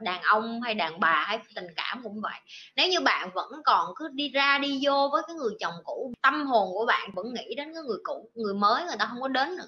đàn ông hay đàn bà hay tình cảm cũng vậy. Nếu như bạn vẫn còn cứ đi ra đi vô với cái người chồng cũ, tâm hồn của bạn vẫn nghĩ đến cái người cũ, người mới, người ta không có đến nữa.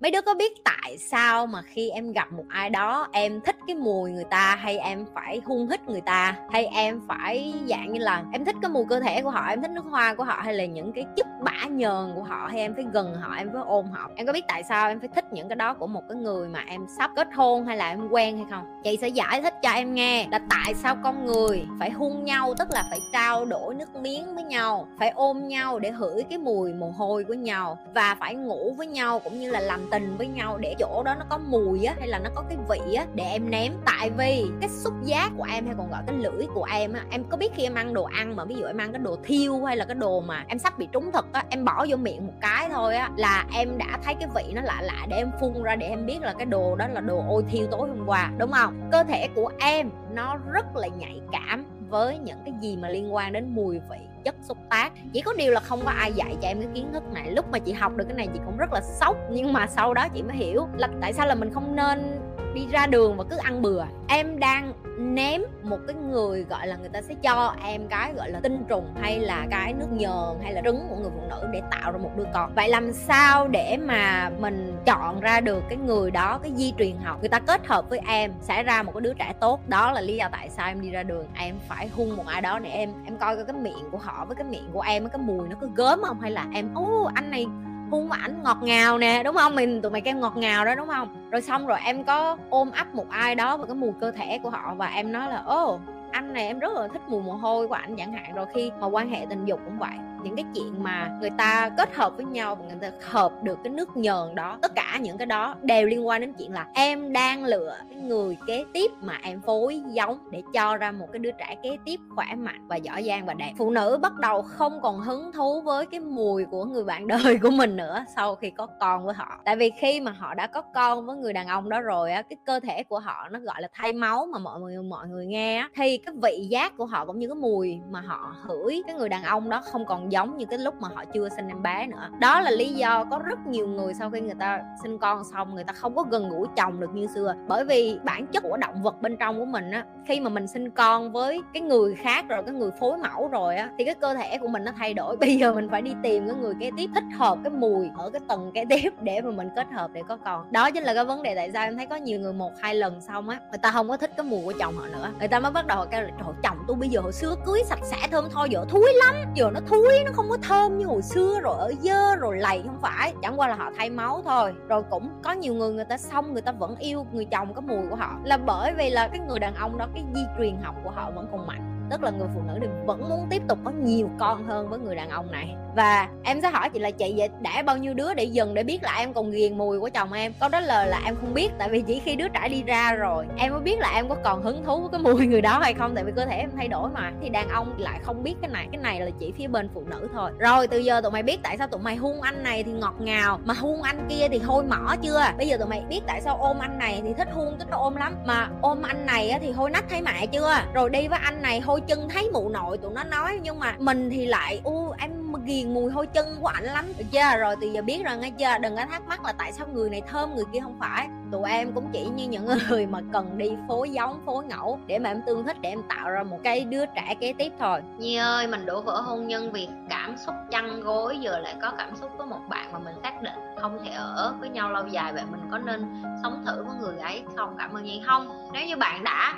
Mấy đứa có biết tại sao mà khi em gặp một ai đó, em thích cái mùi người ta hay em phải hung hít người ta? Hay em phải dạng như là em thích cái mùi cơ thể của họ, em thích nước hoa của họ hay là những cái chất bã nhờn của họ hay em phải gần họ, em phải ôm họ. Em có biết tại sao em phải thích những cái đó của một cái người mà em sắp kết hôn hay là em quen hay không? Chị sẽ giải thích cho em nghe là tại sao con người phải hung nhau, tức là phải trao đổi nước miếng với nhau, phải ôm nhau để hửi cái mùi mồ hôi của nhau và phải ngủ với nhau cũng như là làm tình với nhau để chỗ đó nó có mùi á hay là nó có cái vị á để em ném tại vì cái xúc giác của em hay còn gọi cái lưỡi của em á, em có biết khi em ăn đồ ăn mà ví dụ em ăn cái đồ thiêu hay là cái đồ mà em sắp bị trúng thực á, em bỏ vô miệng một cái thôi á, là em đã thấy cái vị nó lạ lạ để em phun ra để em biết là cái đồ đó là đồ ôi thiêu tối hôm qua, đúng không? Cơ thể của em nó rất là nhạy cảm với những cái gì mà liên quan đến mùi vị, chất xúc tác. Chỉ có điều là không có ai dạy cho em cái kiến thức này. Lúc mà chị học được cái này chị cũng rất là sốc, nhưng mà sau đó chị mới hiểu là tại sao là mình không nên đi ra đường và cứ ăn bừa. Em đang ném một cái người gọi là người ta sẽ cho em cái gọi là tinh trùng hay là cái nước nhờn hay là trứng của người phụ nữ để tạo ra một đứa con. Vậy làm sao để mà mình chọn ra được cái người đó, cái di truyền học người ta kết hợp với em sẽ ra một cái đứa trẻ tốt? Đó là lý do tại sao em đi ra đường. Em phải hung một ai đó để em em coi cái miệng của họ với cái miệng của em, cái mùi nó có gớm không hay là em, ô, anh này hung ảnh ngọt ngào nè, đúng không? Mình, tụi mày kem ngọt ngào đó, đúng không? Rồi xong rồi em có ôm ấp một ai đó và cái mùi cơ thể của họ và em nói là ô anh này em rất là thích mùi mồ hôi của anh chẳng hạn. Rồi khi mà quan hệ tình dục cũng vậy những cái chuyện mà người ta kết hợp với nhau và người ta hợp được cái nước nhờn đó. Tất cả những cái đó đều liên quan đến chuyện là em đang lựa cái người kế tiếp mà em phối giống để cho ra một cái đứa trẻ kế tiếp khỏe mạnh và giỏi giang và đẹp. Phụ nữ bắt đầu không còn hứng thú với cái mùi của người bạn đời của mình nữa sau khi có con với họ. Tại vì khi mà họ đã có con với người đàn ông đó rồi á, cái cơ thể của họ nó gọi là thay máu mà mọi người mọi người nghe thì cái vị giác của họ cũng như cái mùi mà họ hửi cái người đàn ông đó không còn giống giống như cái lúc mà họ chưa sinh em bé nữa. Đó là lý do có rất nhiều người sau khi người ta sinh con xong, người ta không có gần gũi chồng được như xưa. Bởi vì bản chất của động vật bên trong của mình á, khi mà mình sinh con với cái người khác rồi, cái người phối mẫu rồi á, thì cái cơ thể của mình nó thay đổi. Bây giờ mình phải đi tìm cái người kế tiếp thích hợp cái mùi ở cái tầng kế tiếp để mà mình kết hợp để có con. Đó chính là cái vấn đề tại sao em thấy có nhiều người một, hai lần xong á, người ta không có thích cái mùi của chồng họ nữa. Người ta mới bắt đầu kêu là, trời chồng tôi bây giờ hồi xưa cưới sạch sẽ thơm tho giờ thúi lắm, giờ nó thúi nó không có thơm như hồi xưa rồi, ở dơ rồi lầy không phải. Chẳng qua là họ thay máu thôi. Rồi cũng có nhiều người người ta xong người ta vẫn yêu người chồng có mùi của họ. Là bởi vì là cái người đàn ông đó, cái di truyền học của họ vẫn còn mạnh tức là người phụ nữ thì vẫn muốn tiếp tục có nhiều con hơn với người đàn ông này. Và em sẽ hỏi chị là chị vậy đã bao nhiêu đứa để dừng để biết là em còn ghiền mùi của chồng em? Câu đó lời là em không biết, tại vì chỉ khi đứa trẻ đi ra rồi, em mới biết là em có còn hứng thú với cái mùi người đó hay không, tại vì cơ thể em thay đổi mà. Thì đàn ông lại không biết cái này cái này là chỉ phía bên phụ nữ thôi. Rồi, từ giờ tụi mày biết tại sao tụi mày hung anh này thì ngọt ngào, mà hung anh kia thì hôi mỏ chưa? Bây giờ tụi mày biết tại sao ôm anh này thì thích hung, thích ôm lắm, mà ôm anh này thì hôi nách thấy mẹ chưa? Rồi đi với anh này hôi hôi chân thấy mụ nội tụi nó nói, nhưng mà mình thì lại, u, em ghiền mùi hôi chân của ảnh lắm. Được chưa? Rồi từ giờ biết rồi nghe chưa? Đừng có thắc mắc là tại sao người này thơm, người kia không phải. Tụi em cũng chỉ như những người mà cần đi phối giống phối ngẫu để mà em tương thích, để em tạo ra một cái đứa trẻ kế tiếp thôi. Nhi ơi, mình đổ vỡ hôn nhân vì cảm xúc chăn gối, giờ lại có cảm xúc với một bạn mà mình xác định không thể ở với nhau lâu dài, vậy mình có nên sống thử với người ấy không? Cảm ơn Nhi. Không, nếu như bạn đã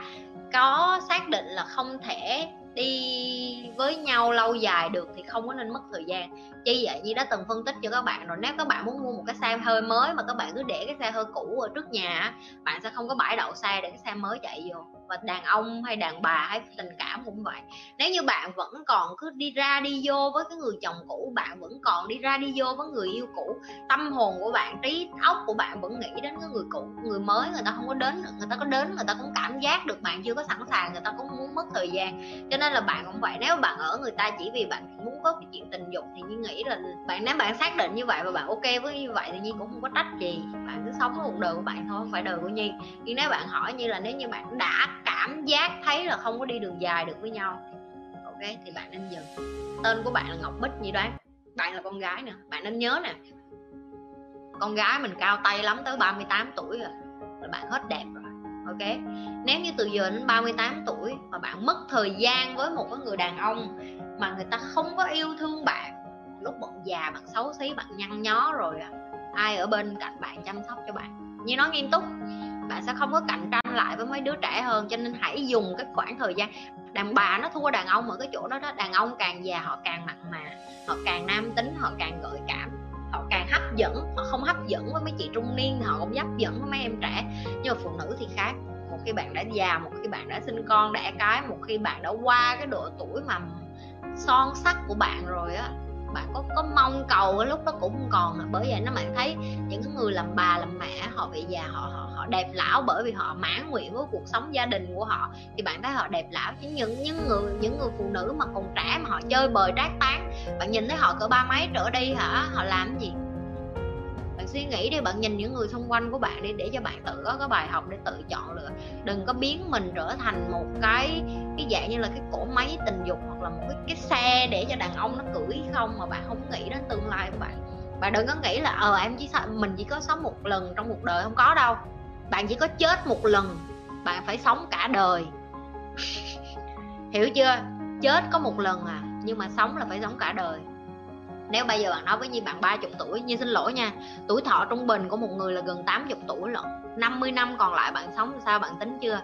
có xác định là không thể đi với nhau lâu dài được thì không có nên mất thời gian. Chi vậy như đã từng phân tích cho các bạn rồi, nếu các bạn muốn mua một cái xe hơi mới mà các bạn cứ để cái xe hơi cũ ở trước nhà bạn sẽ không có bãi đậu xe để cái xe mới chạy vô. Và đàn ông hay đàn bà hay tình cảm cũng vậy. Nếu như bạn vẫn còn cứ đi ra đi vô với cái người chồng cũ, bạn vẫn còn đi ra đi vô với người yêu cũ, tâm hồn của bạn, trí óc của bạn vẫn nghĩ đến cái người cũ, người mới, người ta không có đến, người ta có đến, người ta cũng cảm giác được bạn chưa có sẵn sàng, người ta cũng muốn mất thời gian. Cho nên là bạn cũng vậy. Nếu bạn ở người ta chỉ vì bạn muốn có cái chuyện tình dục thì như nghĩ là bạn, nếu bạn xác định như vậy và bạn ok với như vậy thì nhi cũng không có trách gì. Bạn cứ sống cuộc đời của bạn thôi, không phải đời của nhi. Nhưng nếu bạn hỏi như là nếu như bạn đã cảm giác thấy là không có đi đường dài được với nhau, ok, thì bạn nên dừng. Tên của bạn là ngọc bích như đoán. Bạn là con gái nè, bạn nên nhớ nè. Con gái mình cao tay lắm, tới 38 tuổi rồi. Là bạn hết đẹp rồi ok? Nếu như từ giờ đến 38 tuổi mà bạn mất thời gian với một cái người đàn ông mà người ta không có yêu thương bạn, lúc bạn già bạn xấu xí, bạn nhăn nhó rồi ai ở bên cạnh bạn chăm sóc cho bạn? Như nói nghiêm túc, bạn sẽ không có cạnh tranh lại với mấy đứa trẻ hơn, cho nên hãy dùng cái khoảng thời gian. Đàn bà nó thua đàn ông ở cái chỗ đó đó, đàn ông càng già họ càng mặn mà, họ càng nam tính, họ càng gợi cảm họ càng hấp dẫn, họ không hấp dẫn với mấy chị trung niên họ cũng hấp dẫn với mấy em trẻ. Nhưng mà phụ nữ thì khác, một khi bạn đã già, một khi bạn đã sinh con đẻ cái, một khi bạn đã qua cái độ tuổi mà son sắc của bạn rồi á bạn có có mong cầu cái lúc đó cũng không còn, bởi vậy nó bạn thấy những người làm bà, làm mẹ họ bị già, họ họ họ đẹp lão bởi vì họ mãn nguyện với cuộc sống gia đình của họ, thì bạn thấy họ đẹp lão. Chứ những những người những người phụ nữ mà còn trẻ mà họ chơi bời trác tán bạn nhìn thấy họ cỡ ba mấy trở đi hả? Họ làm gì? Suy nghĩ đi, bạn nhìn những người xung quanh của bạn đi, để cho bạn tự có cái bài học để tự chọn lựa. Đừng có biến mình trở thành một cái cái dạng như là cái cỗ máy tình dục hoặc là một cái cái xe để cho đàn ông nó cưỡi không mà bạn không nghĩ đến tương lai của bạn. Bạn đừng có nghĩ là ờ em chỉ mình chỉ có sống một lần trong một đời không có đâu. Bạn chỉ có chết một lần, bạn phải sống cả đời. Hiểu chưa? Chết có một lần à nhưng mà sống là phải sống cả đời nếu bây giờ bạn nói với Nhi bạn 30 tuổi, Nhi xin lỗi nha. Tuổi thọ trung bình của một người là gần 80 tuổi lận. 50 năm còn lại bạn sống sao bạn tính chưa?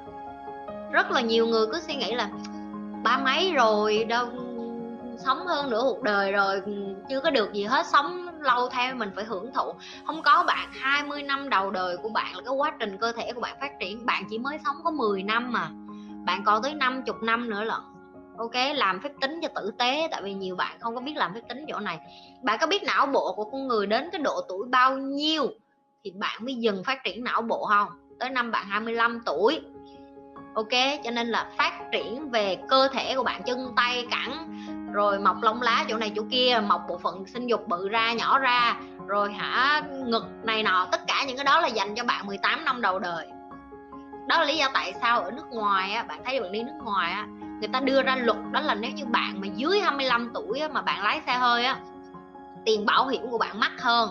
Rất là nhiều người cứ suy nghĩ là, ba mấy rồi, đâu sống hơn nửa cuộc đời rồi, chưa có được gì hết, sống lâu theo mình phải hưởng thụ. Không có bạn 20 năm đầu đời của bạn là cái quá trình cơ thể của bạn phát triển. Bạn chỉ mới sống có 10 năm mà. Bạn còn tới 50 năm nữa lận ok, làm phép tính cho tử tế, tại vì nhiều bạn không có biết làm phép tính chỗ này. Bạn có biết não bộ của con người đến cái độ tuổi bao nhiêu thì bạn mới dừng phát triển não bộ không? Tới năm bạn 25 tuổi. Ok, cho nên là phát triển về cơ thể của bạn, chân tay cẳng, rồi mọc lông lá chỗ này chỗ kia, mọc bộ phận sinh dục bự ra, nhỏ ra, rồi hả, ngực này nọ, tất cả những cái đó là dành cho bạn 18 năm đầu đời. Đó là lý do tại sao ở nước ngoài á, bạn thấy bạn đi nước ngoài á người ta đưa ra luật đó là nếu như bạn mà dưới 25 tuổi á, mà bạn lái xe hơi á tiền bảo hiểm của bạn mắc hơn.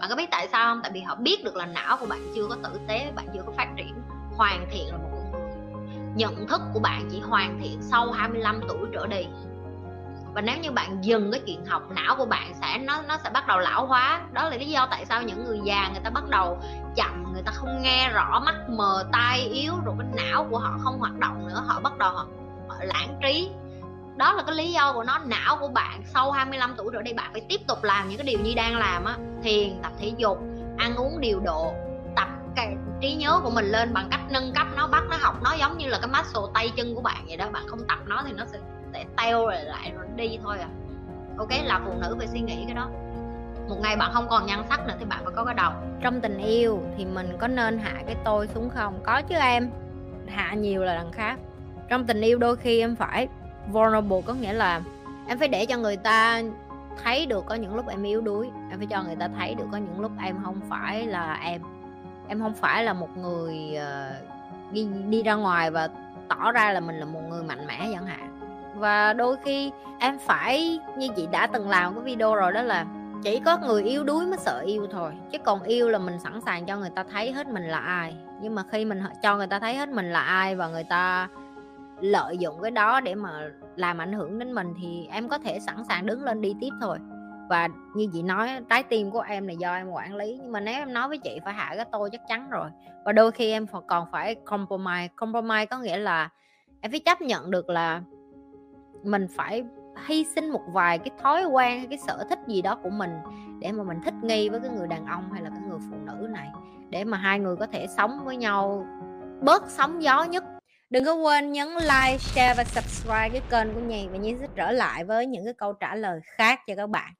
Bạn có biết tại sao không? Tại vì họ biết được là não của bạn chưa có tử tế bạn chưa có phát triển hoàn thiện là một con người nhận thức của bạn chỉ hoàn thiện sau 25 tuổi trở đi. Và nếu như bạn dừng cái chuyện học não của bạn sẽ nó nó sẽ bắt đầu lão hóa. Đó là lý do tại sao những người già người ta bắt đầu chậm người ta không nghe rõ mắt mờ tai yếu rồi cái não của họ không hoạt động nữa. Họ bắt đầu họ, lãng trí. Đó là cái lý do của nó. Não của bạn sau 25 tuổi rồi đây, bạn phải tiếp tục làm những cái điều như đang làm á. Thiền, tập thể dục, ăn uống điều độ, tập cái trí nhớ của mình lên bằng cách nâng cấp nó, bắt nó học nó giống như là cái muscle tay chân của bạn vậy đó. Bạn không tập nó thì nó sẽ sẽ teo rồi lại rồi đi thôi à. Ok, là phụ nữ phải suy nghĩ cái đó. Một ngày bạn không còn nhan sắc nữa thì bạn phải có cái đầu. Trong tình yêu thì mình có nên hạ cái tôi xuống không? Có chứ em. Hạ nhiều là đằng khác trong tình yêu đôi khi em phải vulnerable có nghĩa là em phải để cho người ta thấy được có những lúc em yếu đuối. Em phải cho người ta thấy được có những lúc em không phải là em. Em không phải là một người uh, đi đi ra ngoài và tỏ ra là mình là một người mạnh mẽ chẳng hạn. Và đôi khi em phải như chị đã từng làm cái video rồi đó là chỉ có người yếu đuối mới sợ yêu thôi. Chứ còn yêu là mình sẵn sàng cho người ta thấy hết mình là ai. Nhưng mà khi mình cho người ta thấy hết mình là ai và người ta lợi dụng cái đó để mà làm ảnh hưởng đến mình thì em có thể sẵn sàng đứng lên đi tiếp thôi. Và như chị nói, trái tim của em là do em quản lý, nhưng mà nếu em nói với chị phải hạ cái tôi chắc chắn rồi. Và đôi khi em còn phải compromise. Compromise có nghĩa là em phải chấp nhận được là mình phải hy sinh một vài cái thói quen hay cái sở thích gì đó của mình để mà mình thích nghi với cái người đàn ông hay là cái người phụ nữ này. Để mà hai người có thể sống với nhau, bớt sóng gió nhất đừng có quên nhấn like, share và subscribe cái kênh của Nhi và Nhi sẽ trở lại với những cái câu trả lời khác cho các bạn.